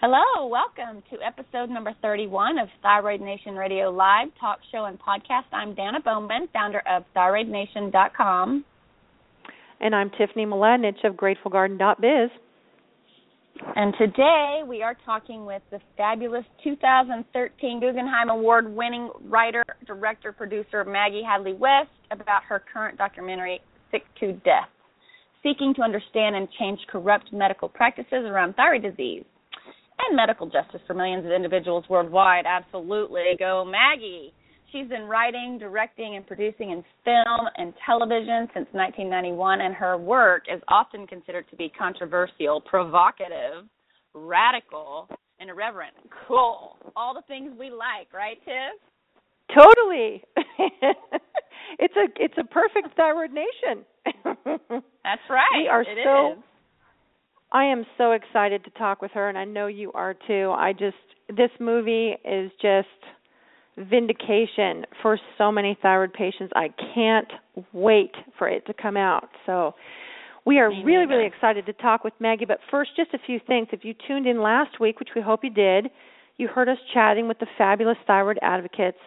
Hello, welcome to episode number 31 of Thyroid Nation Radio Live talk show and podcast. I'm Danna Bowman, founder of thyroidnation.com. And I'm Tiffany Mladinich of GratefulGarden.biz. And today we are talking with the fabulous 2013 Guggenheim Award winning writer, director, producer Maggie Hadleigh-West about her current documentary, Sick to Death, seeking to understand and change corrupt medical practices around thyroid disease and medical justice for millions of individuals worldwide. Absolutely. Go Maggie. She's been writing, directing, and producing in film and television since 1991, and her work is often considered to be controversial, provocative, radical, and irreverent. Cool. All the things we like, right, Tiff? Totally. it's a it's a perfect thyroid nation. That's right. We are It so is. I am so excited to talk with her and I know you are too. I just this movie is just vindication for so many thyroid patients. I can't wait for it to come out. So we are really, really excited to talk with Maggie. But first, just a few things. If you tuned in last week, which we hope you did, you heard us chatting with the fabulous thyroid advocates,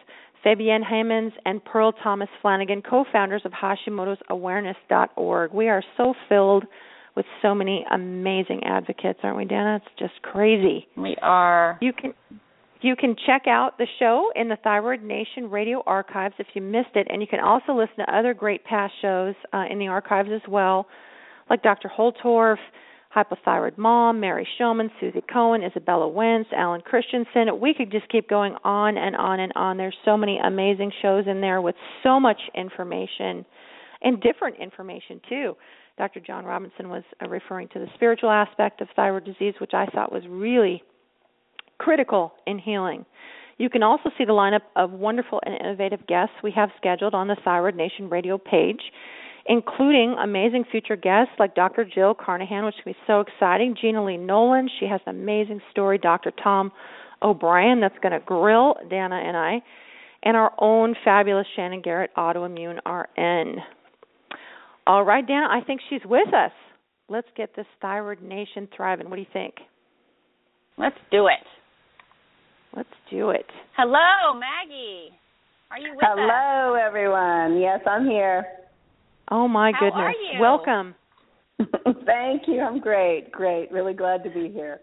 Fabienne Hammonds and Pearl Thomas Flanagan, co founders of Hashimoto's Awareness.org. We are so filled with so many amazing advocates, aren't we, Danna? It's just crazy. We are. You can you can check out the show in the Thyroid Nation radio archives if you missed it, and you can also listen to other great past shows uh, in the archives as well, like Dr. Holtorf, Hypothyroid Mom, Mary Shomon, Suzy Cohen, Izabella Wentz, Alan Christianson. We could just keep going on and on and on. There's so many amazing shows in there with so much information and different information too. Dr. John Robinson was uh, referring to the spiritual aspect of thyroid disease, which I thought was really critical in healing. You can also see the lineup of wonderful and innovative guests we have scheduled on the Thyroid Nation radio page, including amazing future guests like Dr. Jill Carnahan, which will be so exciting, Gina Lee Nolin, she has an amazing story, Dr. Tom O'Bryan, that's going to grill Danna and I, and our own fabulous Shannon Garrett, autoimmune RN. All right, Danna, I think she's with us. Let's get this Thyroid Nation thriving. What do you think? Let's do it. Let's do it. Hello, Maggie. Are you with us? Hello, everyone. Yes, I'm here. Oh my How goodness. are you? Welcome. Thank you. I'm great. Great. Really glad to be here.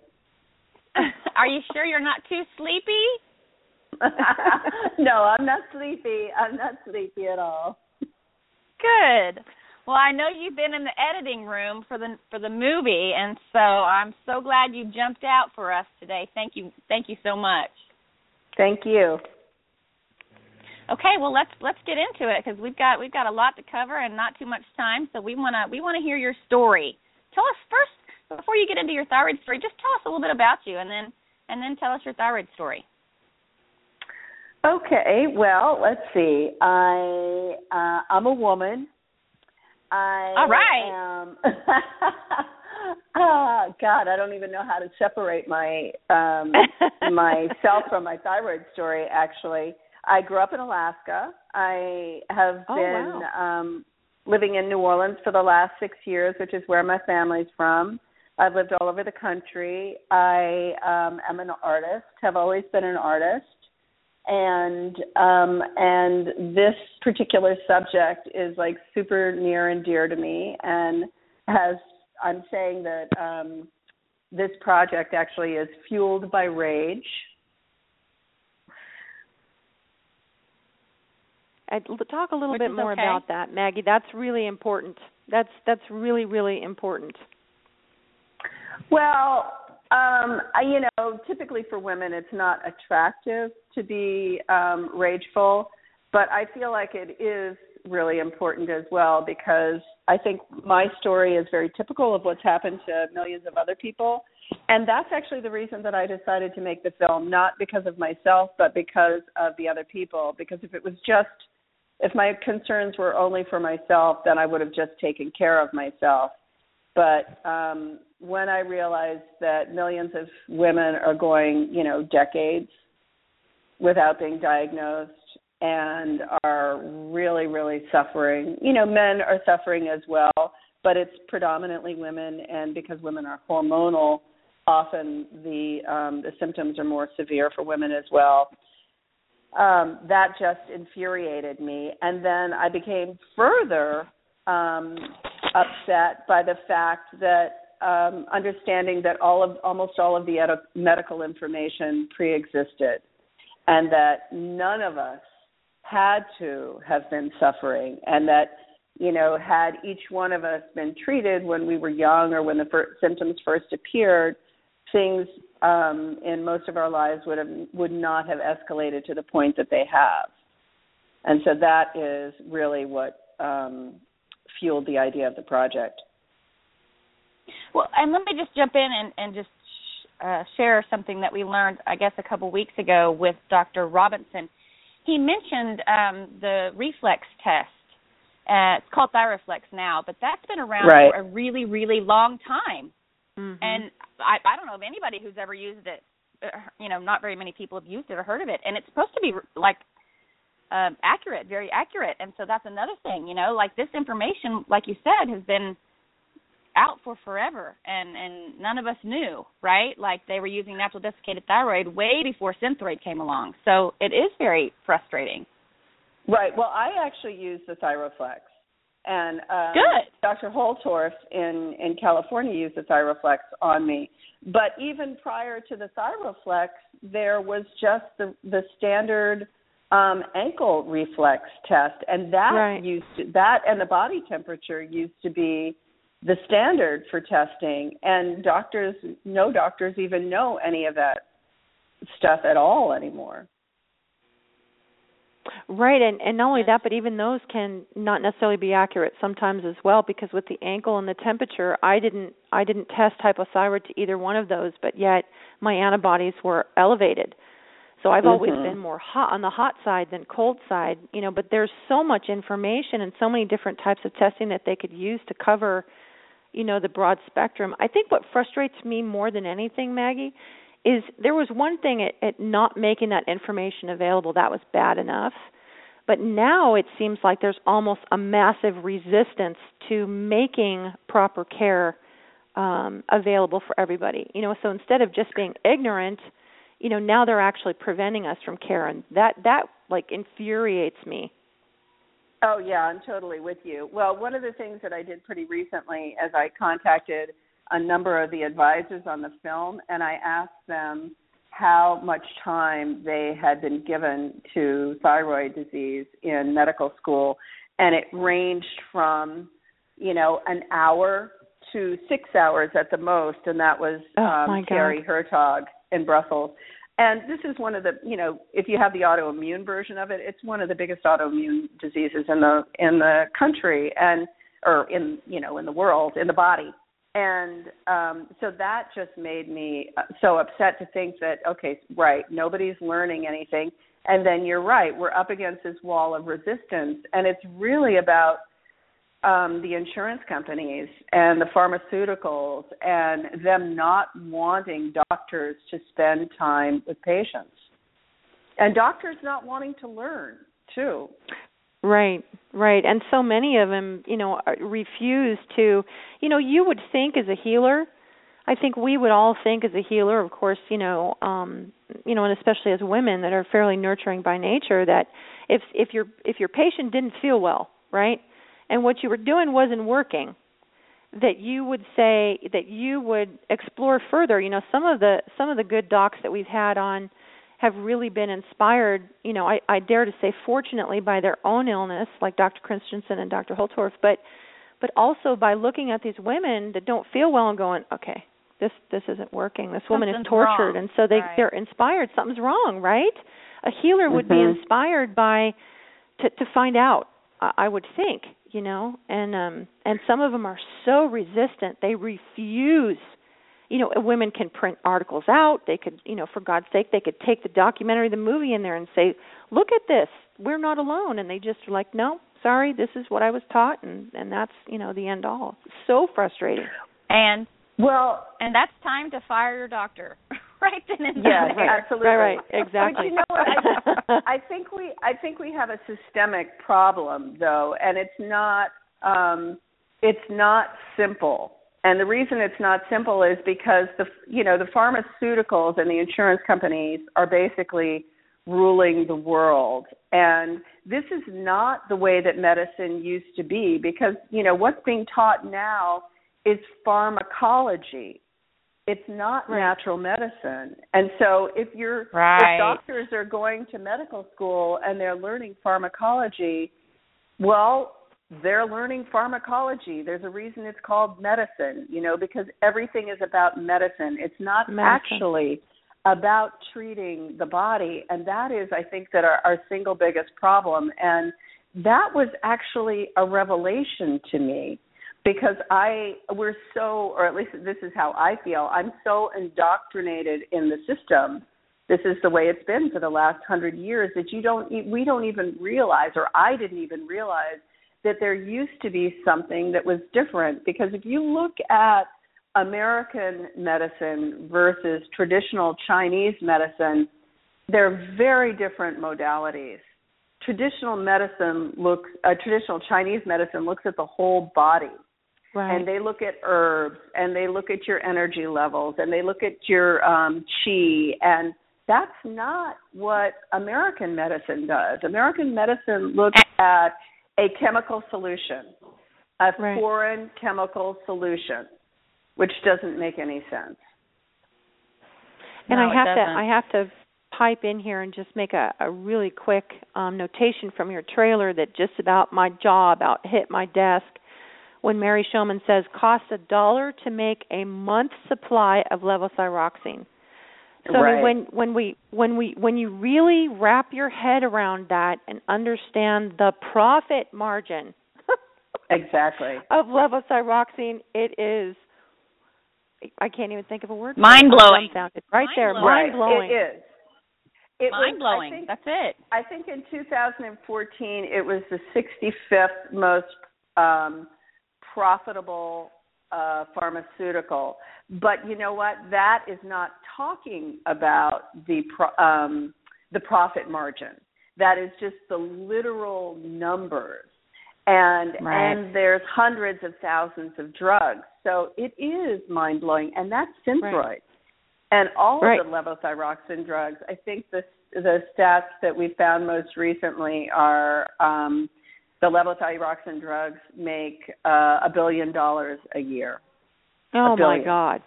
Are you sure you're not too sleepy? no, I'm not sleepy. I'm not sleepy at all. Good. Well, I know you've been in the editing room for the for the movie, and so I'm so glad you jumped out for us today. Thank you, thank you so much. Thank you. Okay, well let's let's get into it because we've got we've got a lot to cover and not too much time. So we wanna we wanna hear your story. Tell us first before you get into your thyroid story. Just tell us a little bit about you, and then and then tell us your thyroid story. Okay. Well, let's see. I uh, I'm a woman. I All right. am. oh God, I don't even know how to separate my um myself from my thyroid story. Actually, I grew up in Alaska. I have Oh, been um living in New Orleans for the last six years, which is where my family's from. I've lived all over the country. I um, am an artist. Have always been an artist and um and this particular subject is like super near and dear to me and has I'm saying that um this project actually is fueled by rage. I'd talk a little Which bit more okay. about that, Maggie. That's really important. That's that's really really important. Well, um, I, you know, typically for women, it's not attractive to be um, rageful, but I feel like it is really important as well because I think my story is very typical of what's happened to millions of other people. And that's actually the reason that I decided to make the film, not because of myself, but because of the other people. Because if it was just, if my concerns were only for myself, then I would have just taken care of myself. But um, when I realized that millions of women are going, you know, decades without being diagnosed and are really, really suffering. You know, men are suffering as well, but it's predominantly women, and because women are hormonal, often the um, the symptoms are more severe for women as well. Um, that just infuriated me, and then I became further um, upset by the fact that um, understanding that all of almost all of the ed- medical information pre-existed, and that none of us had to have been suffering and that you know had each one of us been treated when we were young or when the symptoms first appeared things um in most of our lives would have would not have escalated to the point that they have. And so that is really what um fueled the idea of the project well and let me just jump in and and just uh, share something that we learned i guess a couple weeks ago with dr robinson he mentioned um, the reflex test. Uh, it's called Thyroflex now, but that's been around right. for a really, really long time. Mm-hmm. And I, I don't know of anybody who's ever used it. Uh, you know, not very many people have used it or heard of it, and it's supposed to be like um, accurate, very accurate. And so that's another thing. You know, like this information, like you said, has been out for forever and and none of us knew right? Like they were using natural desiccated thyroid way before synthroid came along. So it is very frustrating. Right. Well i actually use the thyroflex and um, good. Dr holtorf in in california used the thyroflex on me. But even prior to the thyroflex there was just the the standard um ankle reflex test. And that right. used to, that and the body temperature used to be the standard for testing and doctors no doctors even know any of that stuff at all anymore. Right and and not only that but even those can not necessarily be accurate sometimes as well because with the ankle and the temperature i didn't i didn't test hypothyroid to either one of those but yet my antibodies were elevated. So i've mm-hmm. always been more hot on the hot side than cold side you know but there's so much information and so many different types of testing that they could use to cover you know the broad spectrum. I think what frustrates me more than anything, Maggie, is there was one thing at, at not making that information available that was bad enough. But now it seems like there's almost a massive resistance to making proper care um, available for everybody. You know, so instead of just being ignorant, you know, now they're actually preventing us from care, and that that like infuriates me. Oh yeah, I'm totally with you. Well, one of the things that I did pretty recently is I contacted a number of the advisors on the film and I asked them how much time they had been given to thyroid disease in medical school. And it ranged from, you know, an hour to 6 hours at the most and that was oh, um Terry Hertoghe in Brussels and this is one of the you know if you have the autoimmune version of it it's one of the biggest autoimmune diseases in the in the country and or in you know in the world in the body. And um so that just made me uh, so upset to think that okay right nobody's learning anything. And then you're right we're up against this wall of resistance. And it's really about um, the insurance companies and the pharmaceuticals and them not wanting doctors to spend time with patients. And doctors not wanting to learn, too. Right, right. And so many of them, you know, refuse to, you know, you would think as a healer, I think we would all think as a healer, of course, you know, um, you know, and especially as women that are fairly nurturing by nature that if if your if your patient didn't feel well, right? And what you were doing wasn't working that you would say that you would explore further you know some of the some of the good docs that we've had on have really been inspired you know i i dare to say fortunately by their own illness like dr christianson and dr holtorf but but also by looking at these women that don't feel well and going okay this this isn't working this woman Something's is tortured wrong. and so they right. they're inspired something's wrong right a healer would mm-hmm. be inspired by to to find out I, I would think, you know, and um and some of them are so resistant they refuse. You know, women can print articles out. They could, you know, for God's sake, they could take the documentary, the movie in there, and say, "Look at this. We're not alone." And they just are like, "No, sorry, this is what I was taught," and and that's, you know, the end all. So frustrating. And Well, and that's time to fire your doctor. right then and Yes, there. absolutely. Right, right, exactly. But you know what? I, I think we I think we have a systemic problem though, and it's not um, it's not simple. And the reason it's not simple is because the you know the pharmaceuticals and the insurance companies are basically ruling the world. And this is not the way that medicine used to be because you know what's being taught now is pharmacology it's not Right. natural medicine. And so if you're Right. if doctors are going to medical school and they're learning pharmacology, well, they're learning pharmacology. There's a reason it's called medicine, you know, because everything is about medicine. It's not Medicine. actually about treating the body and that is I think that our, our single biggest problem and that was actually a revelation to me because I we're so or at least this is how I feel. I'm so indoctrinated in the system. This is the way it's been for the last 100 years that you don't we don't even realize or I didn't even realize that there used to be something that was different because if you look at American medicine versus traditional Chinese medicine, they're very different modalities. Traditional medicine looks, uh, traditional Chinese medicine looks at the whole body, Right. and they look at herbs, and they look at your energy levels, and they look at your um, chi, and that's not what American medicine does. American medicine looks at a chemical solution, a Right. foreign chemical solution, which doesn't make any sense. And No, I have to. I have to pipe in here and just make a, a really quick um, notation from your trailer that just about my jaw about hit my desk when Mary Shomon says costs a dollar to make a month's supply of levothyroxine. So I mean, when when we when we when you really wrap your head around that and understand the profit margin Exactly. of levothyroxine, it is I can't even think of a word. Mind-blowing. Right there, Mind-blowing. mind blowing. It is. It was- Mind blowing. I think, That's it. I think in 2014 it was the 65th most um, profitable uh, pharmaceutical. But you know what? That is not talking about the pro- um, the profit margin. That is just the literal numbers. And Right. and there's hundreds of thousands of drugs. So it is mind blowing, and that's Synthroid. And all Right. of the levothyroxine drugs, I think the the stats that we found most recently are um, the levothyroxine and drugs make uh, a billion dollars a year. Oh my. God.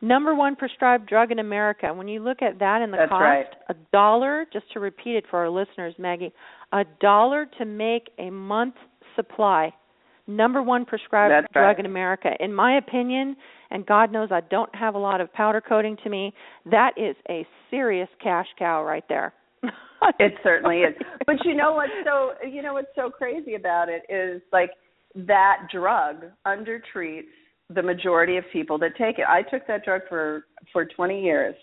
Number one prescribed drug in America. When you look at that and the That's cost, right. a dollar, just to repeat it for our listeners, Maggie, a dollar to make a month supply. Number one prescribed That's drug right. in America. In my opinion, and God knows I don't have a lot of powder coating to me, that is a serious cash cow right there. It certainly is. But you know what's so you know what's so crazy about it is like that drug undertreats the majority of people that take it. I took that drug for for 20 years.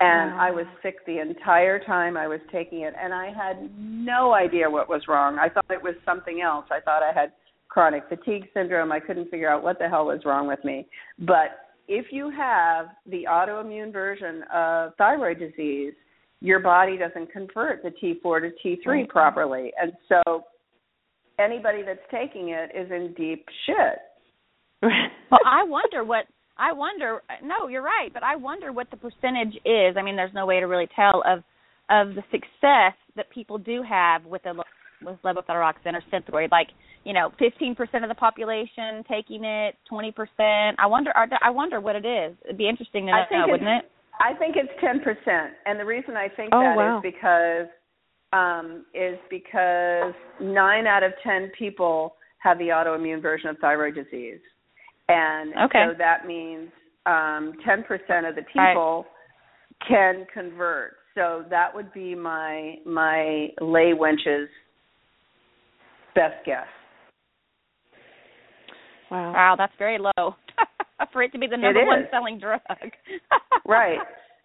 And Wow. I was sick the entire time I was taking it and I had no idea what was wrong. I thought it was something else. I thought I had chronic fatigue syndrome. I couldn't figure out what the hell was wrong with me. But if you have the autoimmune version of thyroid disease, your body doesn't convert the T4 to T3 Right. Mm-hmm. properly. And so anybody that's taking it is in deep shit. Well, I wonder what I wonder. No, you're right, but I wonder what the percentage is. I mean, there's no way to really tell of of the success that people do have with the with levothyroxine or Synthroid. Like, you know, 15% of the population taking it, 20%. I wonder. I wonder what it is. It'd be interesting to know, wouldn't it? I think it's ten percent, and the reason I think Oh, that is wow. because um, is because nine out of ten people have the autoimmune version of thyroid disease, and Okay. so that means um, ten percent of the Right. people can convert. So that would be my my lay wench's best guess. Wow. Wow, that's very low for it to be the number one selling drug. Right.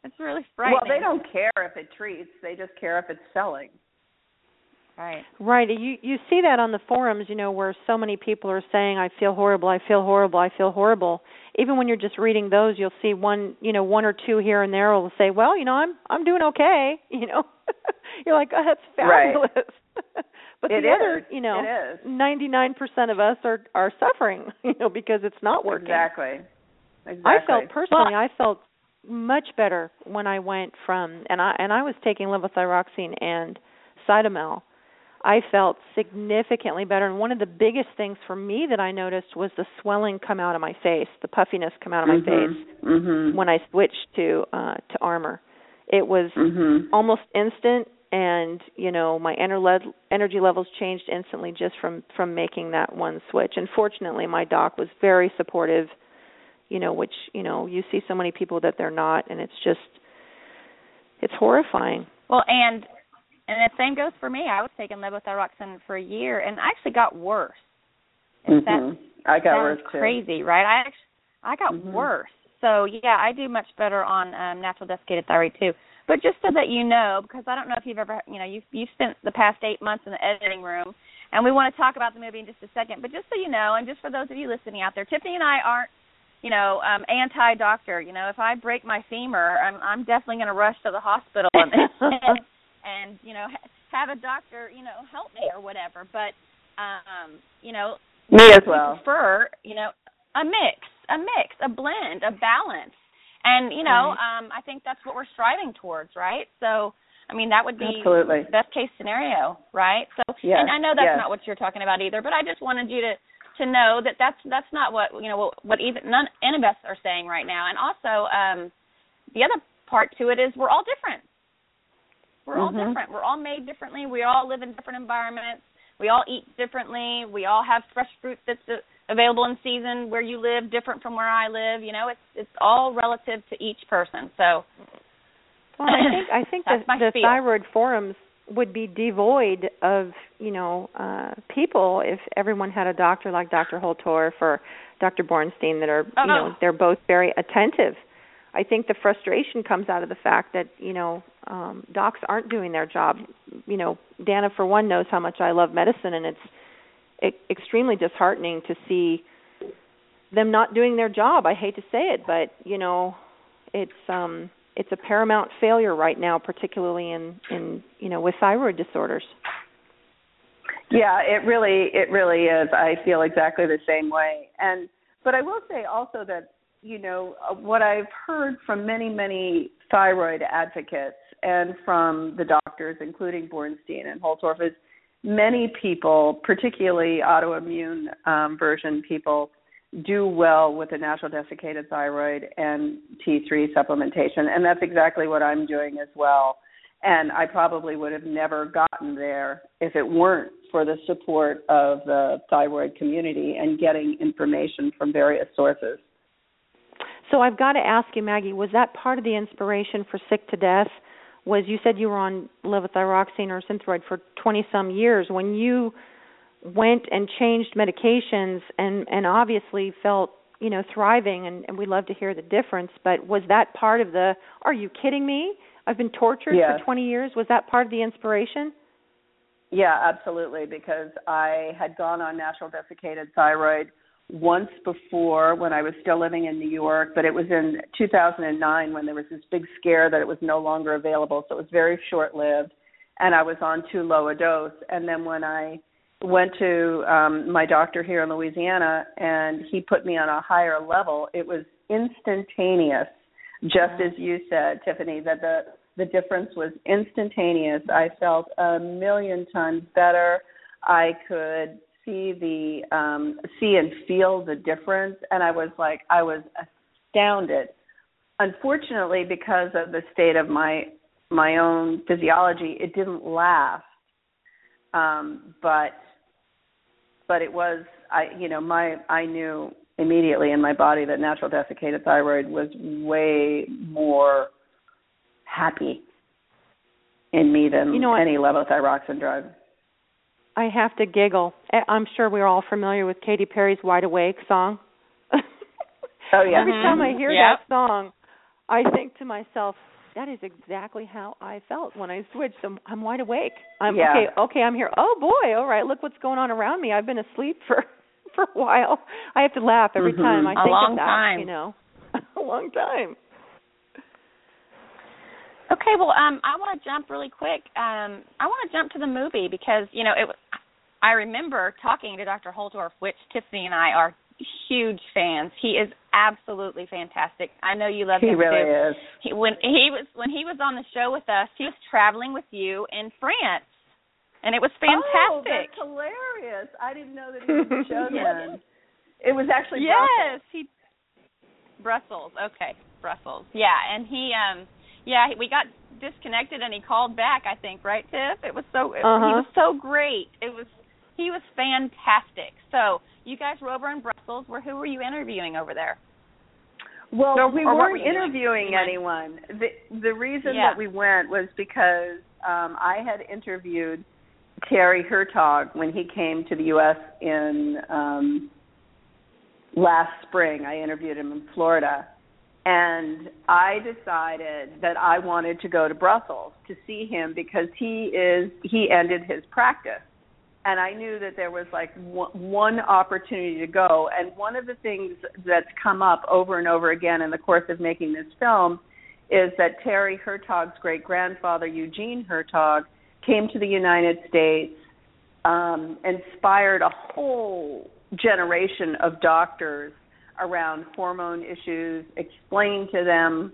It's really frightening. Well, they don't care if it treats; they just care if it's selling. Right. Right. You you see that on the forums, you know, where so many people are saying, "I feel horrible. I feel horrible. I feel horrible." Even when you're just reading those, you'll see one, you know, one or two here and there will say, "Well, you know, I'm I'm doing okay." You know, you're like, "Oh, that's Right. Fabulous." but It the other, you know, 99% of us are are suffering, you know, because it's not working. Exactly. Exactly. I felt personally, I felt much better when I went from and I and I was taking levothyroxine and Cytomel. I felt significantly better and one of the biggest things for me that I noticed was the swelling come out of my face, the puffiness come out of my face Mhm. when I switched to uh to Armour. It was Mhm. almost instant and you know my ener- energy levels changed instantly just from from making that one switch and fortunately my doc was very supportive you know which you know you see so many people that they're not and it's just it's horrifying Well, and and the same goes for me. I was taking levothyroxine for a year, and I actually got worse. If that. I got sounds worse too. crazy, right? I actually I got Mhm. worse. So yeah, I do much better on um, natural desiccated thyroid too. But just so that you know, because I don't know if you've ever, you know, you've you've spent the past eight months in the editing room, and we want to talk about the movie in just a second. But just so you know, and just for those of you listening out there, Tiffany and I aren't, you know, um, anti-doctor. You know, if I break my femur, I'm I'm definitely going to rush to the hospital and, and and you know ha- have a doctor, you know, help me or whatever. But um, you know, Me as well. prefer, you know, a mix, a mix, a blend, a balance. And, you know, um I think that's what we're striving towards, right? So, I mean, that would be Absolutely. best case scenario, right? So, Yes, and I know that's yes. not what you're talking about either, but I just wanted you to to know that that's that's not what, you know, what, what even none any of us are saying right now. And also, um the other part to it is we're all different. We're all Mhm. different. We're all made differently. We all live in different environments. We all eat differently. We all have fresh fruit that's available in season where you live, different from where I live. You know, it's it's all relative to each person. So, well i think i think That's the, my the thyroid forums would be devoid of you know uh people if everyone had a doctor like dr holtorf or dr bornstein that are you know Oh. they're both very attentive i think the frustration comes out of the fact that you know um docs aren't doing their job you know danna for one knows how much i love medicine and it's extremely disheartening to see them not doing their job i hate to say it but you know it's um it's a paramount failure right now particularly in in you know with thyroid disorders Yeah, it really it really is. I feel exactly the same way. And but I will say also that you know uh, what I've heard from many many thyroid advocates and from the doctors including Bornstein and Holtorf is many people, particularly autoimmune um, version people do well with the natural desiccated thyroid and T3 supplementation and that's exactly what I'm doing as well and I probably would have never gotten there if it weren't for the support of the thyroid community and getting information from various sources. so i've got to ask you maggie was that part of the inspiration for sick to death was you said you were on levothyroxine or synthroid for 20 some years. When you went and changed medications and and obviously felt you know thriving and, and we'd love to hear the difference but was that part of the are you kidding me? I've been tortured Yes. for 20 years. Was that part of the inspiration? Yeah, absolutely, because I had gone on natural desiccated thyroid once before when I was still living in New York, but it was in 2009 when there was this big scare that it was no longer available, so it was very short-lived, and I was on too low a dose. And then when I went to um my doctor here in Louisiana and he put me on a higher level, it was instantaneous, just as you said, Tiffany, that the the difference was instantaneous. I felt a million times better. I could see the um see and feel the difference and I was like I was astounded. Unfortunately because of the state of my my own physiology, it didn't last. Um but but it was I you know my I knew immediately in my body that natural desiccated thyroid was way more happy in me than You know what? any levothyroxine drug. I have to giggle. I- I'm sure we're all familiar with Katy Perry's "Wide Awake" song. Oh yeah. Every time I hear Yep. that song, I think to myself, that is exactly how I felt when I switched. I'm, I'm wide awake. I'm Yeah. okay. Okay, I'm here. Oh boy, all right. Look what's going on around me. I've been asleep for for a while. I have to laugh every Mhm. time I think long of that. time. You know, a long time. Okay, well, um, I want to jump really quick. Um, I want to jump to the movie because you know it. was- I remember talking to Dr. Holtorf, which Tiffany and I are huge fans. He is absolutely fantastic. I know you love He him really too. is. He, when he was when he was on the show with us, he was traveling with you in France, and it was fantastic. Oh, fantastic. that's hilarious. I didn't know that he was the show Yes. then. It was actually yes, he Brussels. Okay, Brussels. Yeah, and he um yeah, he- we got disconnected and he called back, I think, right, Tiff? It was so it, he Uh-huh. was so great. It was he was fantastic. So, you guys were over in Brussels. Where who were you interviewing over there? Well, Or- we weren't were you doing? interviewing anyone. The the reason Yeah. that we went was because um I had interviewed Terry Hertoghe when he came to the US in um last spring. I interviewed him in Florida. And I decided that I wanted to go to Brussels to see him because he is he ended his practice and I knew that there was like one, opportunity to go. And one of the things that's come up over and over again in the course of making this film is that Terry Hertoghe's great grandfather Eugene Hertoghe came to the United States, um, inspired a whole generation of doctors around hormone issues, explained to them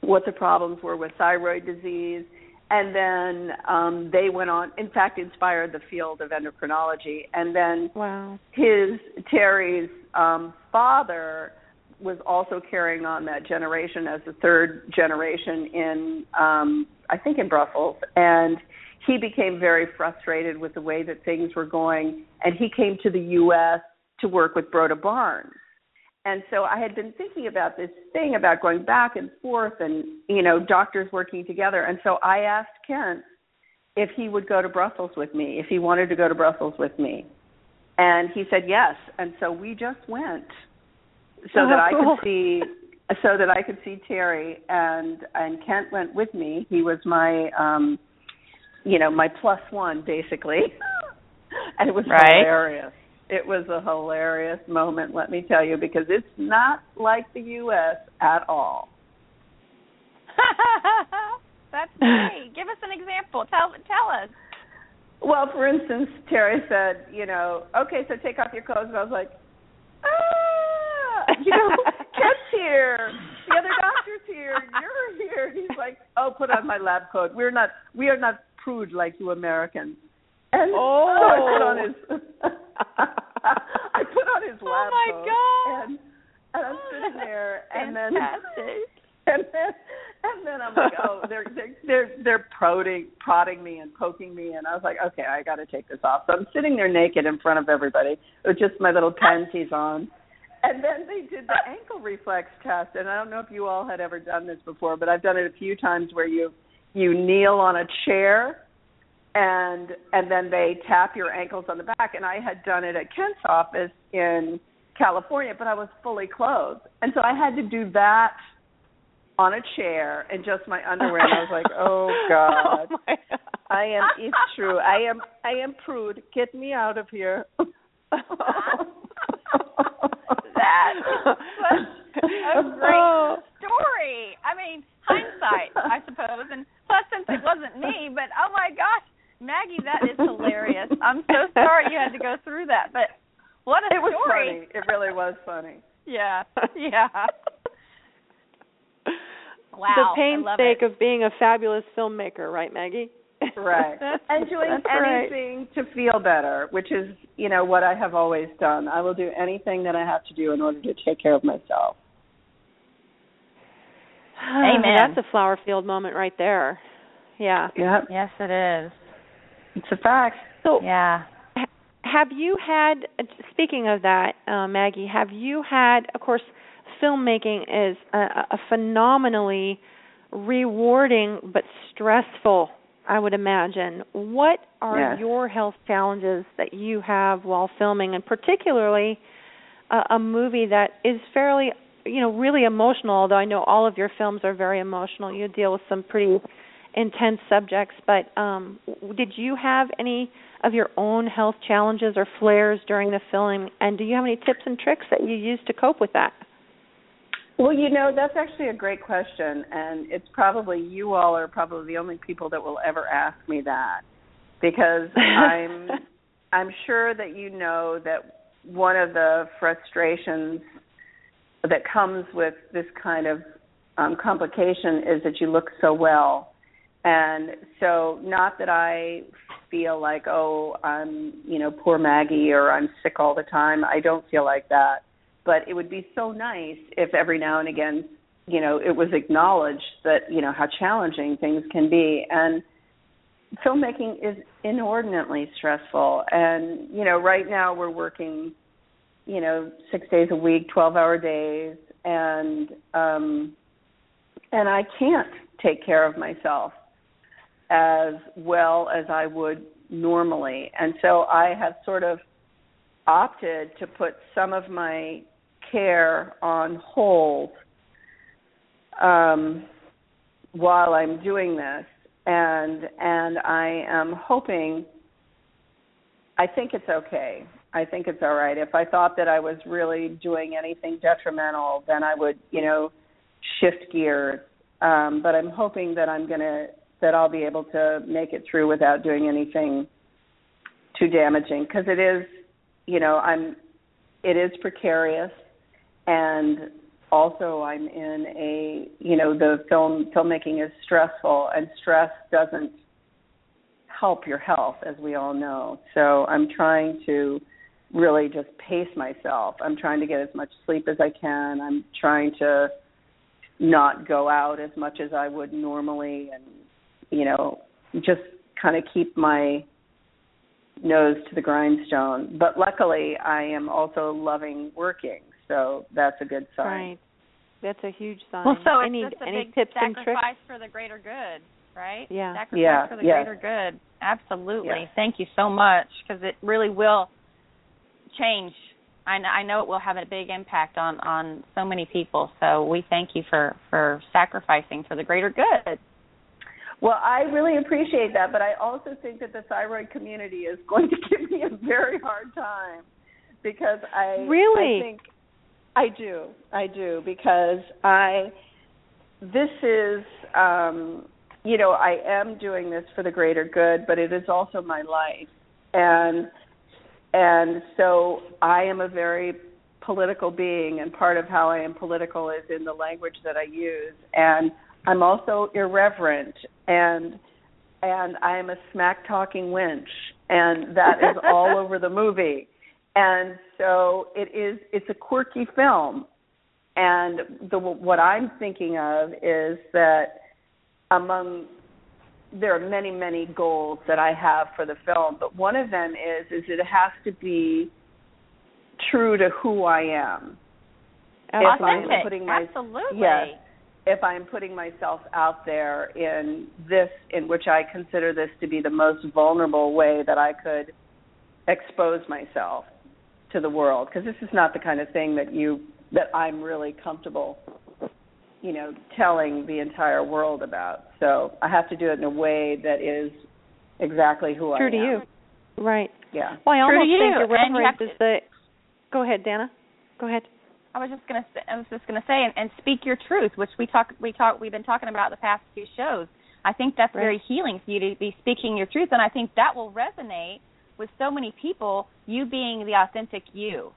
what the problems were with thyroid disease and then um they went on in fact inspired the field of endocrinology. And then Wow. his Terry's um father was also carrying on that generation as the third generation in um I think in Brussels. And he became very frustrated with the way that things were going. And he came to the US to work with Broda Barnes and so I had been thinking about this thing about going back and forth and you know doctors working together. And so I asked Kent if he would go to Brussels with me if he wanted to go to Brussels with me. And he said yes. And so we just went so Oh, that I cool. could see so that I could see Terry. And and Kent went with me. He was my um you know my plus one basically. And it was Right. hilarious it was a hilarious moment, let me tell you, because it's not like the U.S. at all. That's great. Give us an example. Tell tell us. Well, for instance, Terry said, you know, okay, so take off your clothes, and I was like, ah, you know, Kent's here, the other doctor's here, you're here. He's like, oh, put on my lab coat. We're not, we are not prude like you Americans. And Oh. I put on his, I put on his oh lab Oh, my coat, God. and and I'm sitting there, and then and then and then I'm like, oh, they're they're they're they're prodding prodding me and poking me, and I was like, okay, I got to take this off. So I'm sitting there naked in front of everybody with just my little panties on. And then they did the ankle reflex test, and I don't know if you all had ever done this before, but I've done it a few times where you you kneel on a chair and and then they tap your ankles on the back. And I had done it at Kent's office in California but I was fully clothed. And so I had to do that on a chair in just my underwear. And I was like oh god. Oh my God. I am it's true. I am I am prude. Get me out of here. That was a great story. I mean, hindsight, I suppose. And plus, since it wasn't me, but oh my gosh, Maggie, that is hilarious. I'm so sorry you had to go through that, but what a it was story. funny it really was funny Yeah, yeah. Wow, the I painstake of being a fabulous filmmaker, right, Maggie? right and doing that's right. anything to feel better which is you know what i have always done i will do anything that i have to do in order to take care of myself Amen. That's a flower field moment right there. Yeah. yeah Yes, it is. It's a fact So Yeah. have you had speaking of that uh, maggie have you had of course filmmaking is a, a phenomenally rewarding but stressful I would imagine. What are Yes. your health challenges that you have while filming, and particularly a, a movie that is fairly, you know, really emotional? Although I know all of your films are very emotional, you deal with some pretty intense subjects. But um, did you have any of your own health challenges or flares during the filming? And do you have any tips and tricks that you use to cope with that? Well, you know, that's actually a great question, and it's probably you all are probably the only people that will ever ask me that, because I'm I'm sure that you know that one of the frustrations that comes with this kind of um, complication is that you look so well, and so not that I feel like oh I'm you know poor Maggie or I'm sick all the time. I don't feel like that. But it would be so nice if every now and again you know it was acknowledged that you know how challenging things can be. And filmmaking is inordinately stressful. And you know right now we're working you know 6 days a week 12 hour days. And um and I can't take care of myself as well as I would normally and so I have sort of opted to put some of my care on hold um, while I'm doing this, and and I am hoping. I think it's okay. I think it's all right. If I thought that I was really doing anything detrimental, then I would, you know, shift gears. Um, but I'm hoping that I'm gonna that I'll be able to make it through without doing anything too damaging. Because it is you know i'm it is precarious. And also i'm in a you know the film filmmaking is stressful and stress doesn't help your health as we all know. So i'm trying to really just pace myself. I'm trying to get as much sleep as i can. I'm trying to not go out as much as i would normally and you know just kind of keep my nose to the grindstone. But luckily, I am also loving working, so that's a good sign. Right. That's a huge sign. Well, so any it's just a any big tips and tricks? sacrifice for the greater good, right? Yeah. Sacrifice Yeah, for the yes. greater good. Absolutely. Yes. Thank you so much because it really will change. I know, I know it will have a big impact on on so many people. So we thank you for for sacrificing for the greater good. Well, I really appreciate that, but I also think that the thyroid community is going to give me a very hard time because I Really? I think I do. I do because I this is um you know, I am doing this for the greater good, but it is also my life. And and so I am a very political being and part of how I am political is in the language that I use and I'm also irreverent and and I am a smack talking winch and that is all over the movie. And so it is it's a quirky film. And the what I'm thinking of is that among there are many many goals that I have for the film, but one of them is is it has to be true to who I am. If I'm putting my- Absolutely. Yes. If I'm putting myself out there in this, in which I consider this to be the most vulnerable way that I could expose myself to the world, because this is not the kind of thing that you that I'm really comfortable, you know, telling the entire world about. So I have to do it in a way that is exactly who True I am. True to you. Right. Yeah. Well, I True to almost you, think and you irreverence have is the. Go ahead, Danna. Go ahead. I was just gonna I was just gonna say, and, and speak your truth, which we talk, we talk, we've been talking about the past few shows. I think that's Right. very healing for you to be speaking your truth, and I think that will resonate with so many people. You being the authentic you.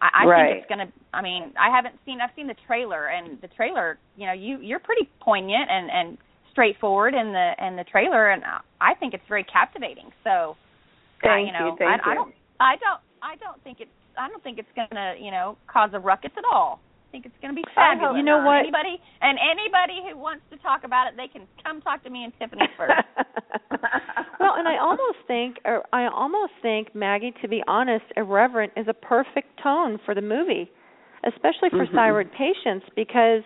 I, I Right. think it's gonna. I mean, I haven't seen. I've seen the trailer, and the trailer. You know, you you're pretty poignant and and straightforward in the in the trailer, and I think it's very captivating. So, Thank you know, you. Thank I, I don't, I don't, I don't think it's, I don't think it's gonna, you know, cause a ruckus at all. I think it's gonna be fabulous. You know what? Anybody and anybody who wants to talk about it, they can come talk to me and Tiffany first. well, and I almost think, or I almost think, Maggie, to be honest, irreverent is a perfect tone for the movie, especially for Mhm. thyroid patients, because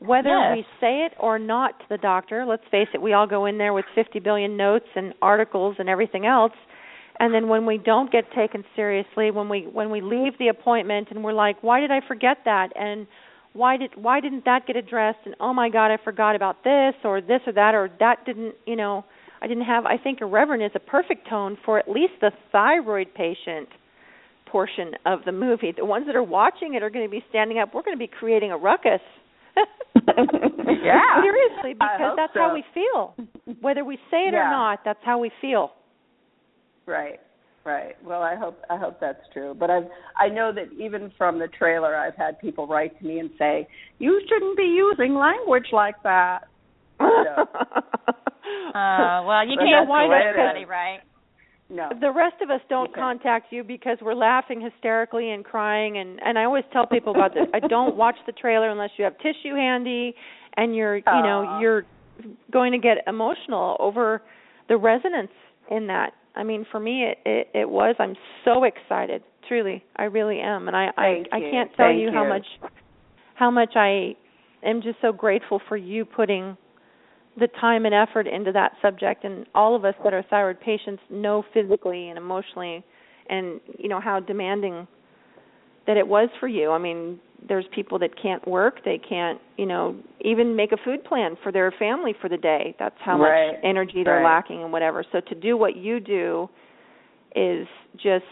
whether Yes. we say it or not to the doctor, let's face it, we all go in there with 50 billion notes and articles and everything else. And then when we don't get taken seriously, when we when we leave the appointment and we're like, "Why did I forget that?" and why did why didn't that get addressed and oh my god, I forgot about this or this or that or that didn't, you know, I didn't have I think irreverent is a perfect tone for at least the thyroid patient portion of the movie. The ones that are watching it are going to be standing up. We're going to be creating a ruckus. Yeah. Seriously, because that's so. how we feel. Whether we say it or not, that's how we feel. Right, right. Well, I hope I hope that's true. But I I know that even from the trailer, I've had people write to me and say, "You shouldn't be using language like that." So, Uh, well, you can't way everybody, right? no. the rest of us don't Okay. contact you because we're laughing hysterically and crying and and I always tell people about this. I don't watch the trailer unless you have tissue handy and you're, you know, you're going to get emotional over the resonance in that. I mean, for me it it, it was I'm so excited. Truly. I really am. And I Thank I I can't tell Thank you how you. much how much I am just so grateful for you putting the time and effort into that subject and all of us that are thyroid patients know physically and emotionally and you know how demanding that it was for you. I mean, there's people that can't work, they can't, you know, even make a food plan for their family for the day. That's how Right. much energy they're Right. lacking and whatever. So to do what you do is just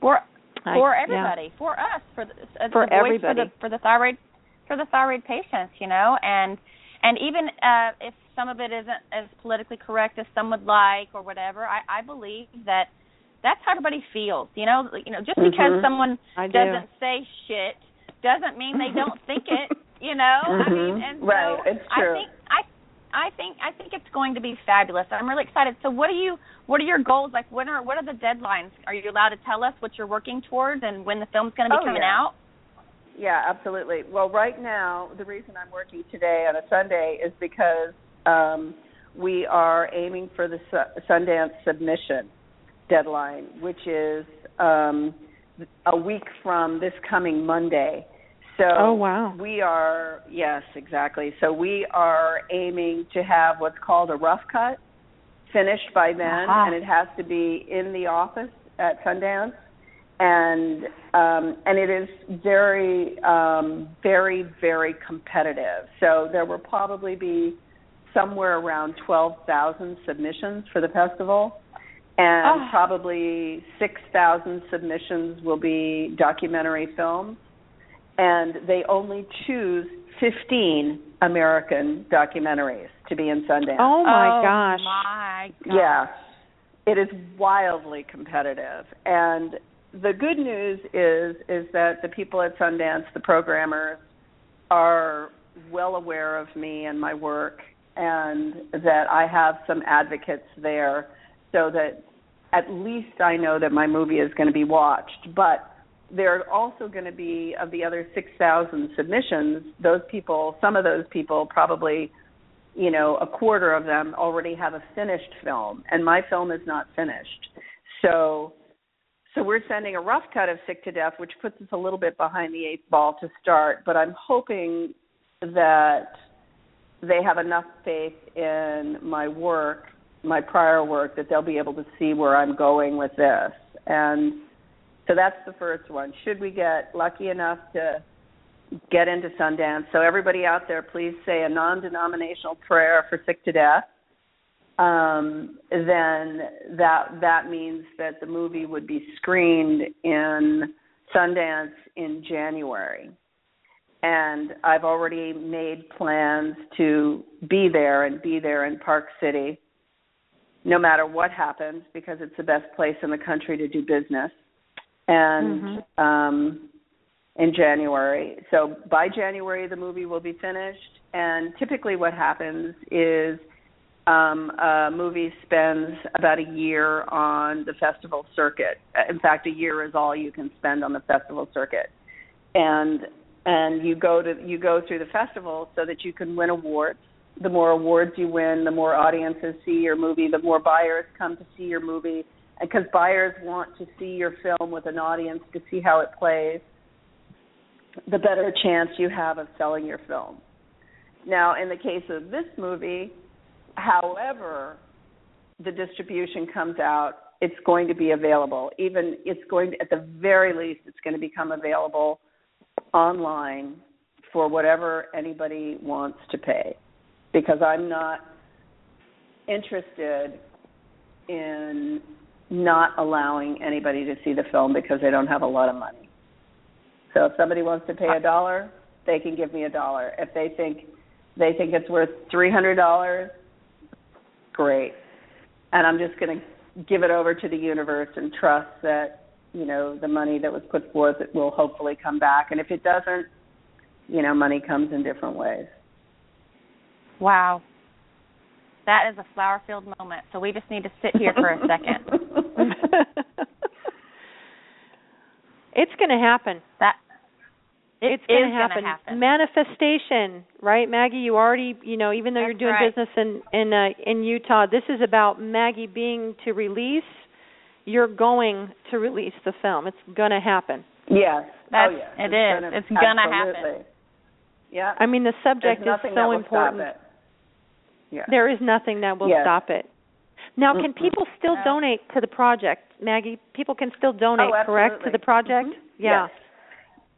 For I- for yeah. everybody, for us, for the, For the voice everybody. for the for the thyroid for the thyroid patients, you know, and and even uh, if some of it isn't as politically correct as some would like or whatever, I, I believe that that's how everybody feels, you know. You know, just because Mhm. someone I doesn't say shit doesn't mean they don't think it, you know. I mean, Mhm. and so Right, it's I think I I think I think it's going to be fabulous. I'm really excited. So what are you what are your goals? Like when are what are the deadlines? Are you allowed to tell us what you're working towards and when the film's going to be Oh, coming yeah. out? Yeah, absolutely. Well, right now, the reason I'm working today on a Sunday is because um, we are aiming for the Su- Sundance submission deadline, which is um, a week from this coming Monday. So Oh, wow. we are yes, exactly. So we are aiming to have what's called a rough cut finished by then, and it has to be in the office at Sundance and um, and it is very um, very very competitive. So there will probably be somewhere around twelve thousand submissions for the festival, and Ah. probably six thousand submissions will be documentary films, and they only choose fifteen American documentaries to be in Sundance. Oh my oh, gosh. My gosh. Yeah. It is wildly competitive. And the good news is is that the people at Sundance, the programmers, are well aware of me and my work and that I have some advocates there so that at least I know that my movie is going to be watched. But there are also going to be of the other 6,000 submissions, those people, some of those people probably you know, a quarter of them already have a finished film, and my film is not finished. So, so we're sending a rough cut of Sick to Death, which puts us a little bit behind the eighth ball to start. But I'm hoping that they have enough faith in my work, my prior work, that they'll be able to see where I'm going with this. And so that's the first one. Should we get lucky enough to get into Sundance. So everybody out there, please say a non-denominational prayer for Sick to Death. Um, then that that means that the movie would be screened in Sundance in January. And I've already made plans to be there and be there in Park City no matter what happens because it's the best place in the country to do business. And um in January. So by January, the movie will be finished. And typically, what happens is um, a movie spends about a year on the festival circuit. In fact, a year is all you can spend on the festival circuit. And and you go to you go through the festival so that you can win awards. The more awards you win, the more audiences see your movie, the more buyers come to see your movie, because buyers want to see your film with an audience to see how it plays the better chance you have of selling your film. now, in the case of this movie, however the distribution comes out, it's going to be available. Even it's going to, at the very least, it's going to become available online for whatever anybody wants to pay. Because I'm not interested in not allowing anybody to see the film because they don't have a lot of money. So if somebody wants to pay a dollar, they can give me a dollar. If they think they think it's worth three hundred dollars, great. And I'm just going to give it over to the universe and trust that you know the money that was put forth it will hopefully come back. And if it doesn't, you know, money comes in different ways. Wow. That is a flower filled moment. So we just need to sit here for a second. it's going to happen. That it it's going to happen. Happen. Manifestation, right, Maggie? You already, you know, even though That's you're doing right. business in in uh, in Utah, this is about Maggie being to release. You're going to release the film. It's going to happen. Yes. That's- oh yes. it it's is. Gonna, It's gonna happen. Yeah. I mean, the subject There's is so that will important. Stop. Yeah. There is nothing that will Yes. stop it. Now, can people still No. donate to the project, Maggie? People can still donate, Oh, correct, to the project? Mhm. Yeah. Yes.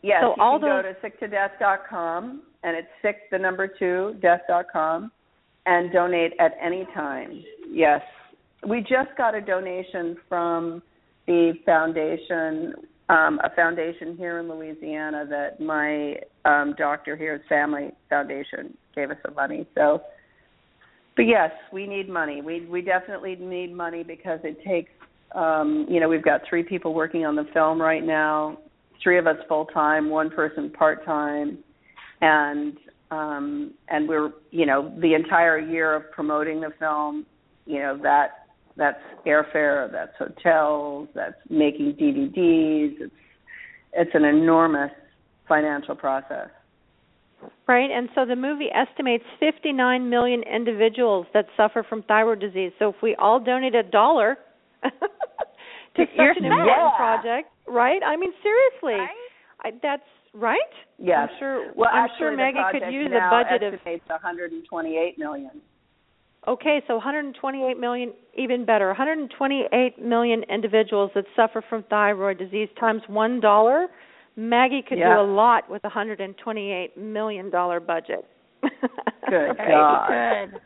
Yes, So you all can go to sicktodeath.com and it's sick the number two death.com and donate at any time. Yes. We just got a donation from the foundation um a foundation here in Louisiana that my um doctor here's family foundation gave us some money. So but yes, we need money. We we definitely need money because it takes um you know, we've got three people working on the film right now three of us full time, one person part time, and um, and we're you know the entire year of promoting the film, you know that that's airfare, that's hotels, that's making DVDs. It's it's an enormous financial process. Right, and so the movie estimates 59 million individuals that suffer from thyroid disease. So if we all donate a dollar to such You're an set. important Yeah. project, right? I mean, seriously, Right? I, that's right. Yes. I'm sure. Well, I'm actually, sure the Maggie could project use now a budget of. estimates 128 million. Okay, so 128 million, even better. 128 million individuals that suffer from thyroid disease times one dollar. Maggie could Yeah. do a lot with a 128 million dollar budget. Good God. good.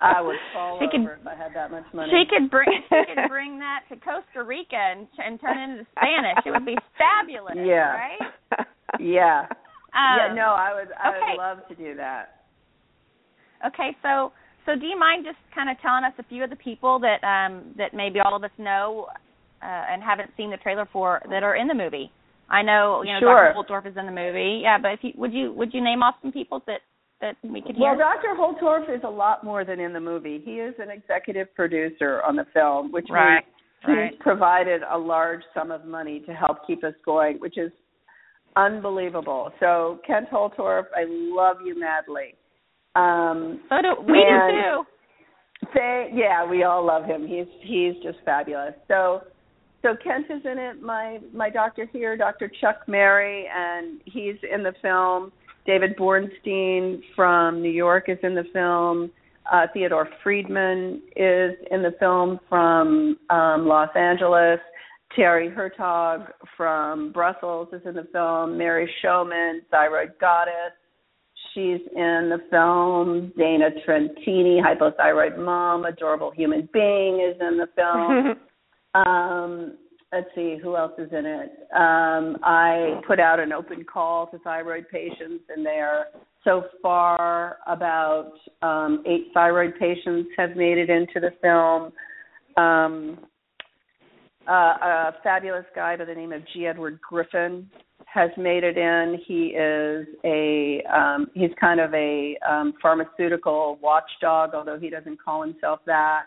I would fall She over could- if I had that much money. She could bring she could bring that to Costa Rica and and turn it into Spanish. It would be fabulous, Yeah. right? yeah. Um, yeah. No, I would. I okay. would love to do that. Okay, so so do you mind just kind of telling us a few of the people that um that maybe all of us know uh, and haven't seen the trailer for that are in the movie? I know you know Sure. Dr. Holtorf is in the movie. Yeah, but if you would you would you name off some people that that we could hear? Well, Dr. Holtorf is a lot more than in the movie. He is an executive producer on the film, which Right, means right. he's provided a large sum of money to help keep us going, which is unbelievable. So, Kent Holtorf, I love you madly. Um, so do we do too. Say, yeah, we all love him. He's he's just fabulous. So, so Kent is in it. My my doctor here, Dr. Chuck Mary, and he's in the film. David Borenstein from New York is in the film. Uh, Theodore Friedman is in the film from um, Los Angeles. Terry Hertoghe from Brussels is in the film. Mary Shomon, Thyroid Goddess, she's in the film. Dana Trentini, hypothyroid mom, adorable human being, is in the film. um, let's see who else is in it. Um, I put out an open call to thyroid patients, and there so far about um, eight thyroid patients have made it into the film. Um, uh, a fabulous guy by the name of G. Edward Griffin has made it in. He is a um, he's kind of a um, pharmaceutical watchdog, although he doesn't call himself that.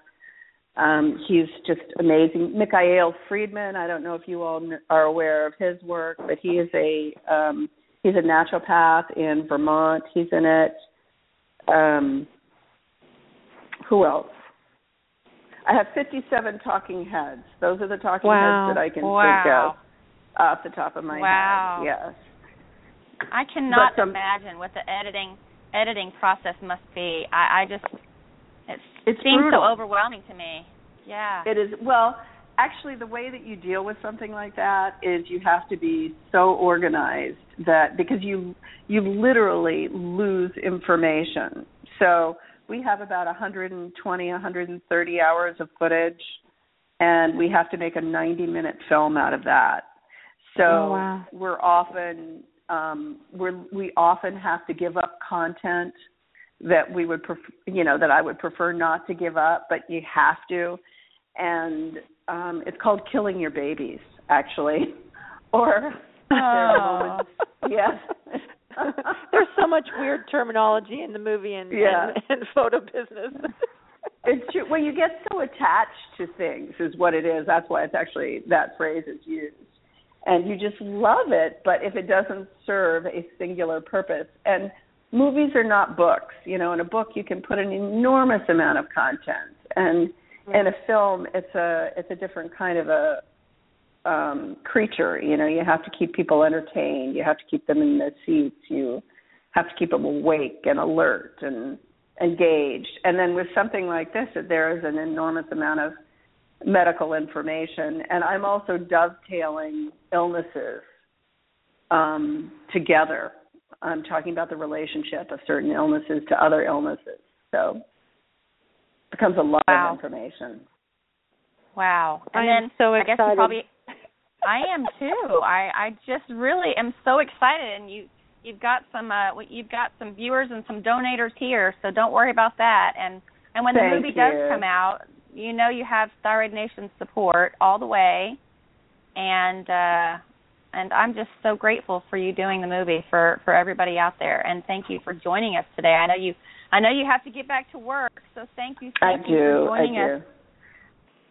Um, he's just amazing. Mikhail Friedman. I don't know if you all are aware of his work, but he is a um, he's a naturopath in Vermont. He's in it. Um, who else? I have 57 talking heads. Those are the talking Wow. heads that I can Wow. think of off the top of my Wow. head. Yes. I cannot some- imagine what the editing editing process must be. I, I just it It's seems brutal. so overwhelming to me. Yeah. It is well, actually the way that you deal with something like that is you have to be so organized that because you you literally lose information. So we have about 120 130 hours of footage and we have to make a 90 minute film out of that. So Oh, wow. we're often um we're we often have to give up content that we would pref- you know that I would prefer not to give up, but you have to. And um it's called killing your babies, actually, or Oh. yes. There's so much weird terminology in the movie and Yeah. and, and photo business. It's true. Well, you get so attached to things, is what it is. That's why it's actually that phrase is used, and you just love it. But if it doesn't serve a singular purpose, and movies are not books, you know, in a book you can put an enormous amount of content, and in a film it's a it's a different kind of a um creature. You know, you have to keep people entertained. You have to keep them in their seats. You have to keep them awake and alert and engaged. And then with something like this, that there is an enormous amount of medical information, and I'm also dovetailing illnesses um, together. I'm talking about the relationship of certain illnesses to other illnesses. So it becomes a lot Wow. of information. Wow. And I am then so I guess you excited. probably I am too. I I just really am so excited and you you've got some uh you've got some viewers and some donators here, so don't worry about that. And and when Thank the movie does come out, you know you have Thyroid Nation support all the way. And uh and I'm just so grateful for you doing the movie for for everybody out there and thank you for joining us today. I know you I know you have to get back to work, so thank you I much you do. for I joining do. us.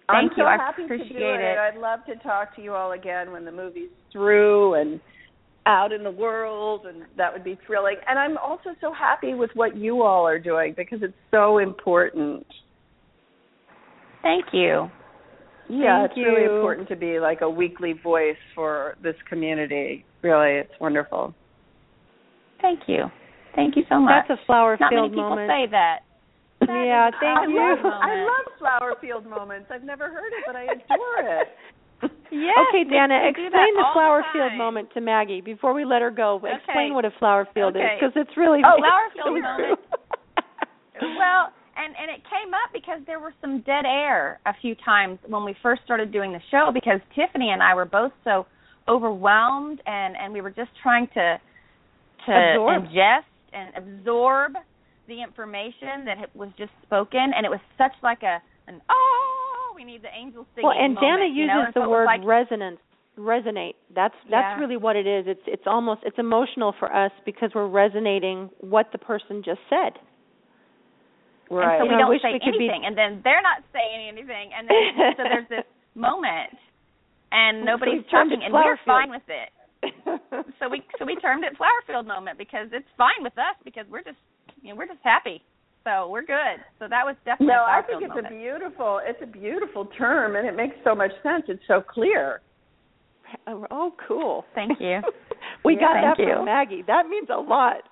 I'm Thank you. so I happy to do appreciate it. it. I'd love to talk to you all again when the movie's through and out in the world, and that would be thrilling. And I'm also so happy with what you all are doing because it's so important. Thank you. Yeah, Thank it's really important to be like a weekly voice for this community. Really, it's wonderful. Thank you. Thank you so much. That's a flower field moment. Not many field people moment. say that. That Yeah, is thank I you. love. I love flower field moments. I've never heard it, but I adore it. Yes, okay, Danna, explain the flower time. field moment to Maggie before we let her go. Okay. Explain what a flower field is because it's really Oh, flower field moment. Well, and and it came up because there was some dead air a few times when we first started doing the show because Tiffany and I were both so overwhelmed and and we were just trying to to Absorb. ingest and absorb the information that was just spoken and it was such like a an oh we need the angel singing well, and Dana moment, you uses know? And so the word like, resonance. Resonate. That's that's Yeah. really what it is. It's it's almost it's emotional for us because we're resonating what the person just said. Right. And so we I don't say we could be- anything, and then they're not saying anything, and then so there's this moment, and So nobody's we've talking, and we're fine with it. So we so we termed it flower field moment because it's fine with us because we're just you know we're just happy, so we're good. So that was definitely No, a flower I think it's moment. a beautiful it's a beautiful term and it makes so much sense. It's so clear. oh, oh cool. Thank you. we Yeah, got that you. from Maggie. That means a lot.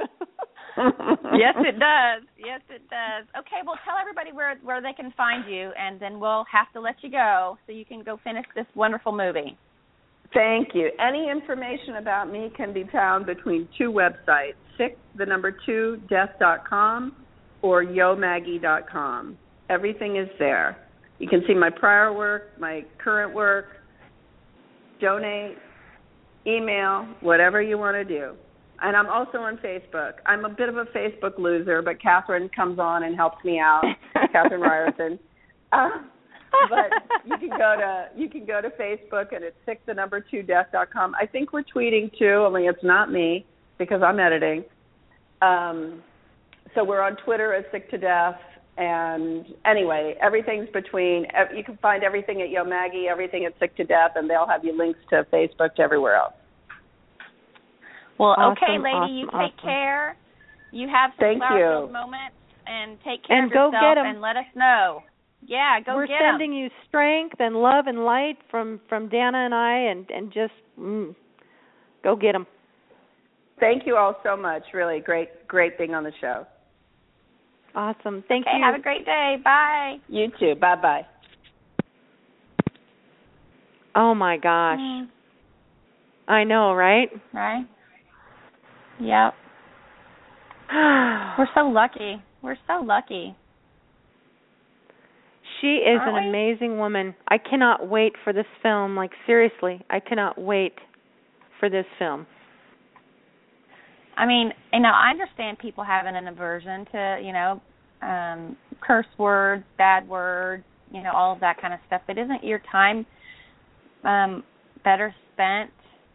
Yes, it does. Yes, it does. Okay, well, tell everybody where where they can find you, and then we'll have to let you go so you can go finish this wonderful movie. Thank you. Any information about me can be found between two websites, six the number two death dot com or yomaggie.com. Everything is there. You can see my prior work, my current work, donate, email, whatever you want to do. And I'm also on Facebook. I'm a bit of a Facebook loser, but Catherine comes on and helps me out. Catherine Ryerson. Uh, but you can go to you can go to Facebook and it's six the number two death dot com. I think we're tweeting too, only it's not me because I'm editing. Um, so we're on Twitter as sick to death. And anyway, everything's between. You can find everything at Yo Maggie, everything at Sick to Death, and they'll have you links to Facebook to everywhere else. Well, Awesome, okay, lady, you awesome, take awesome. care. You have some Thank flower you. field moments and take care And of go yourself get 'em. and let us know. Yeah, go get them. We're get 'em. sending you strength and love and light from from Danna and I, and and just mm, go get them. Thank you all so much. Really great, great being on the show. Awesome. Thank okay, you. Have a great day. Bye. You too. Bye bye. Oh my gosh. Mm, I know, right? right? Yep. We're so lucky. We're so lucky. She is Aren't an we? amazing woman. I cannot wait for this film. Like seriously, I cannot wait for this film. I mean, you know, I understand people having an aversion to, you know, um curse words, bad words, you know, all of that kind of stuff. But isn't your time um better spent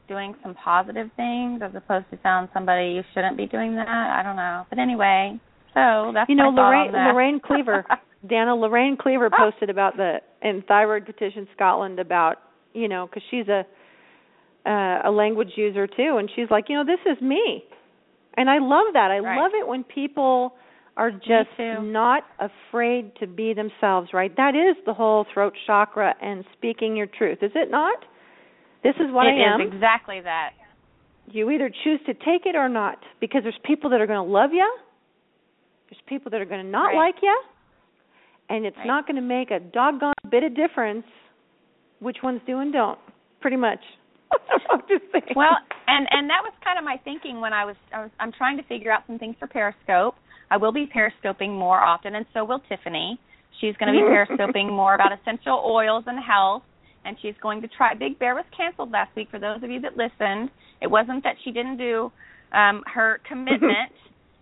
doing some positive things as opposed to telling somebody you shouldn't be doing that? I don't know. But anyway, so that's You know, Lorraine. Lorraine Cleaver, Danna Lorraine Cleaver Oh. posted about the in Thyroid Petition Scotland about you know because she's a uh, a language user too, and she's like, you know, this is me, and I love that. I Right. love it when people are just not afraid to be themselves. Right? That is the whole throat chakra and speaking your truth, is it not? This is what It I am. is exactly that. you either choose to take it or not because there's people that are going to love you there's people that are going to not Right. like you and it's Right. not going to make a doggone bit of difference which ones do and don't pretty much I'm just saying. Well, and and that was kind of my thinking when I was, I was I'm trying to figure out some things for Periscope. I will be periscoping more often, and so will Tiffany. She's going to be periscoping more about essential oils and health, and she's going to try. Big Bear was canceled last week. For those of you that listened, it wasn't that she didn't do um her commitment.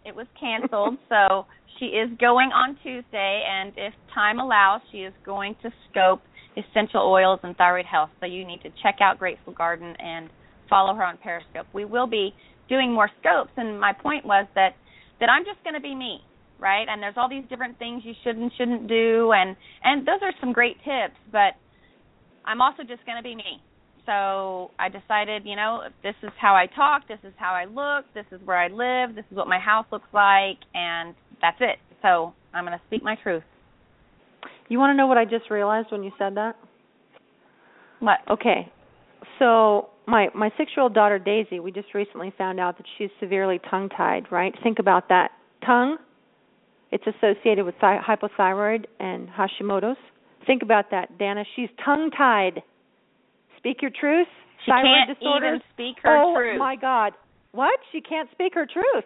it was canceled, so she is going on Tuesday, and if time allows, she is going to scope essential oils and thyroid health. So you need to check out Grateful Garden and follow her on Periscope. We will be doing more scopes, and my point was that that I'm just going to be me, right? And there's all these different things you should and shouldn't do, and and those are some great tips, but I'm also just going to be me. So I decided, you know, this is how I talk, this is how I look, this is where I live, this is what my house looks like, and that's it. So I'm going to speak my truth. you want to know what I just realized when you said that What? okay so my my 6-year-old daughter Daisy we just recently found out that she's severely tongue tied right think about that tongue it's associated with thi- hypothyroid and Hashimoto's think about that Danna. She's tongue tied speak your truth? She thyroid can't disorders even speak her oh truth. my god. What? She can't speak her truth.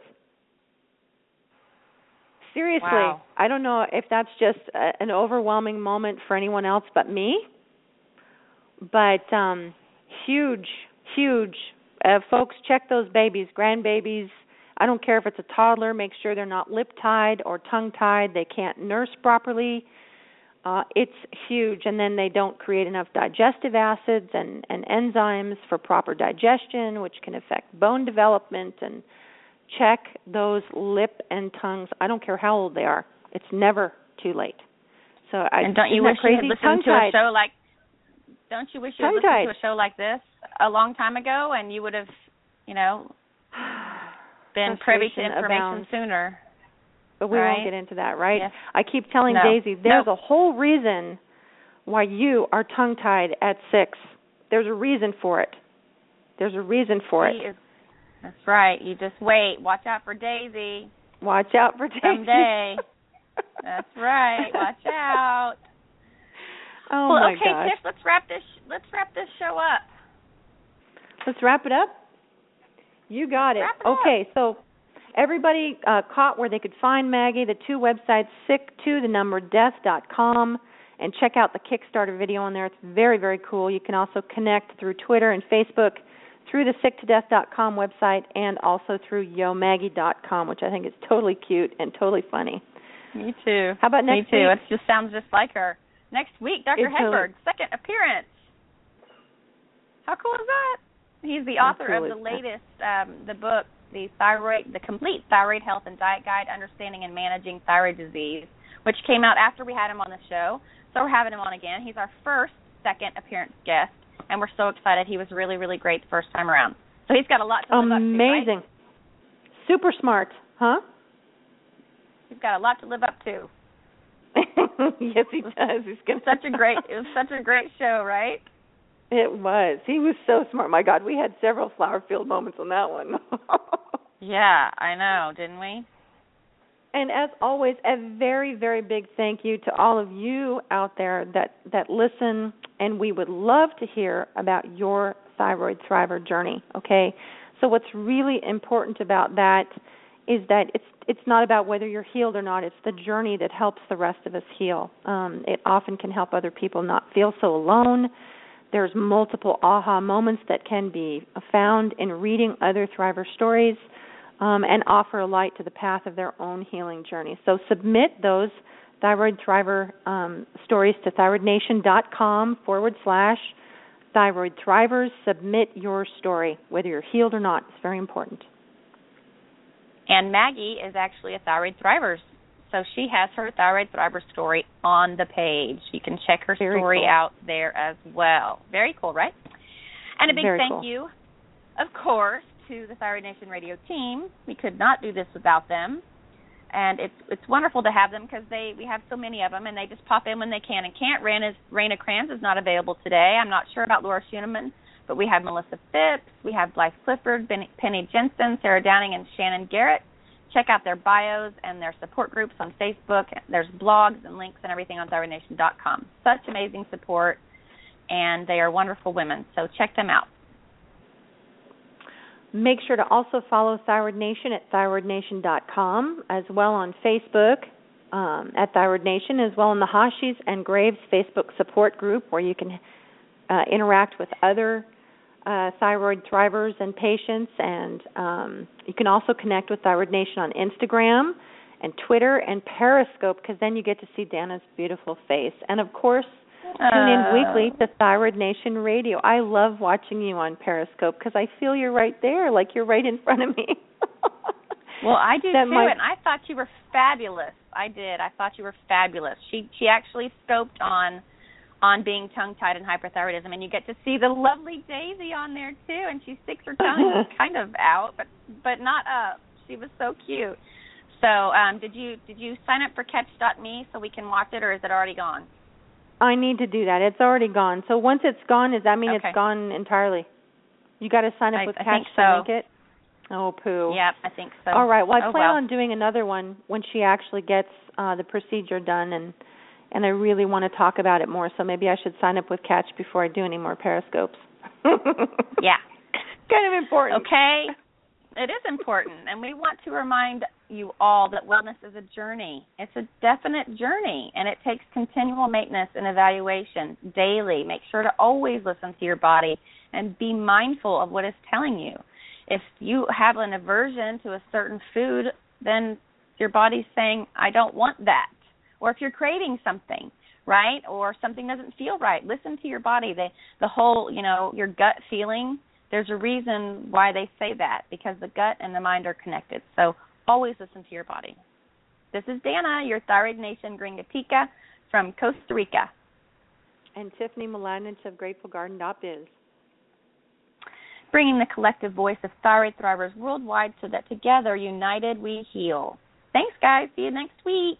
Seriously. Wow. i don't know if that's just a, an overwhelming moment for anyone else but me but um huge huge uh, folks check those babies grandbabies. I don't care if it's a toddler make sure they're not lip tied or tongue tied they can't nurse properly uh it's huge and then they don't create enough digestive acids and and enzymes for proper digestion which can affect bone development and check those lip and tongues. I don't care how old they are. It's never too late. So I, and don't you wish you had listened to a show like don't you wish you had listened to a show like this a long time ago and you would have you know been privy to information abounds. sooner But we Right. won't get into that, right? Yes. I keep telling No. Daisy there's No. a whole reason why you are tongue tied at six. There's a reason for it. There's a reason for it. that's right you just wait watch out for daisy Watch out for Daisy. someday that's right watch out oh well my okay gosh. tiff let's wrap this let's wrap this show up Let's wrap it up. You got it. Wrap it up. okay, so everybody uh, caught where they could find Maggie. The two websites, sick to the number death dot com, and check out the Kickstarter video on there. It's very very cool. You can also connect through Twitter and Facebook, through the sick to death website, and also through yomaggie.com, which I think is totally cute and totally funny. me too How about next me too week? it just sounds just like her next week dr It totally- hedberg second appearance how cool is that he's the author cool of the latest um the book the thyroid the complete thyroid health and diet guide understanding and managing thyroid disease which came out after we had him on the show so we're having him on again he's our first second appearance guest and we're so excited he was really really great the first time around so he's got a lot to live up to right? Amazing. Super smart, huh? he's got a lot to live up to yes, he does. He's gonna such a great it was such a great show right It was. He was so smart. My God, we had several flower field moments on that one. Yeah, I know, didn't we? And as always, a very, very big thank you to all of you out there that that listen, and we would love to hear about your thyroid thriver journey. Okay, so what's really important about that is that it's it's not about whether you're healed or not. It's the journey that helps the rest of us heal. Um, it often can help other people not feel so alone. There's multiple aha moments that can be found in reading other thriver stories um, and offer a light to the path of their own healing journey. So submit those thyroid thriver um, stories to thyroidnation.com forward slash thyroid thrivers. Submit your story, whether you're healed or not. It's very important. And Maggie is actually a thyroid thriver. So she has her thyroid thriver story on the page. You can check her Very story cool. out there as well. Very cool, right? And a big Very thank cool. you, of course, to the Thyroid Nation Radio team. We could not do this without them. And it's it's wonderful to have them because they we have so many of them and they just pop in when they can and can't. Raina, Raina Kranz is not available today. I'm not sure about Laura Schuneman, but we have Melissa Phipps, we have Blythe Clifford, Penny Jensen, Sarah Downing, and Shannon Garrett. Check out their bios and their support groups on Facebook. There's blogs and links and everything on thyroidnation.com. Such amazing support, and they are wonderful women. So check them out. Make sure to also follow Thyroid Nation at thyroidnation.com, as well on Facebook um, at Thyroid Nation, as well in the Hashis and Graves Facebook support group, where you can uh, interact with other uh, thyroid thrivers and patients. And um, you can also connect with Thyroid Nation on Instagram and Twitter and Periscope, because then you get to see Danna's beautiful face. And of course, Tune in Uh, weekly to Thyroid Nation Radio. I love watching you on Periscope because I feel you're right there, like you're right in front of me. Well, I do That too, might- and I thought you were fabulous. I did. I thought you were fabulous. She she actually scoped on on being tongue tied and hyperthyroidism, and you get to see the lovely Daisy on there too, and she sticks her tongue kind of out, but but not up. She was so cute. So, um, did you did you sign up for Katch.me so we can watch it, or is it already gone? I need to do that. It's already gone. So once it's gone, does that mean Okay. it's gone entirely? You got to sign up I- with I Katch think to so. link it. Oh, poo. Yep, I think so. All right. Well, I Oh, plan well. on doing another one when she actually gets uh the procedure done and and I really want to talk about it more. So maybe I should sign up with Katch before I do any more periscopes. Yeah. Kind of important. Okay. It is important, and we want to remind you all that wellness is a journey. It's a definite journey, and it takes continual maintenance and evaluation daily. Make sure to always listen to your body and be mindful of what it's telling you. If you have an aversion to a certain food, then your body's saying, I don't want that. Or if you're craving something, right? Or something doesn't feel right, listen to your body. They, the whole, you know, your gut feeling there's a reason why they say that because the gut and the mind are connected. So always listen to your body. This is Danna, your Thyroid Nation Gringatica from Costa Rica. And Tiffany Mladinich of GratefulGarden.biz. bringing the collective voice of thyroid thrivers worldwide so that together, united, we heal. Thanks, guys. See you next week.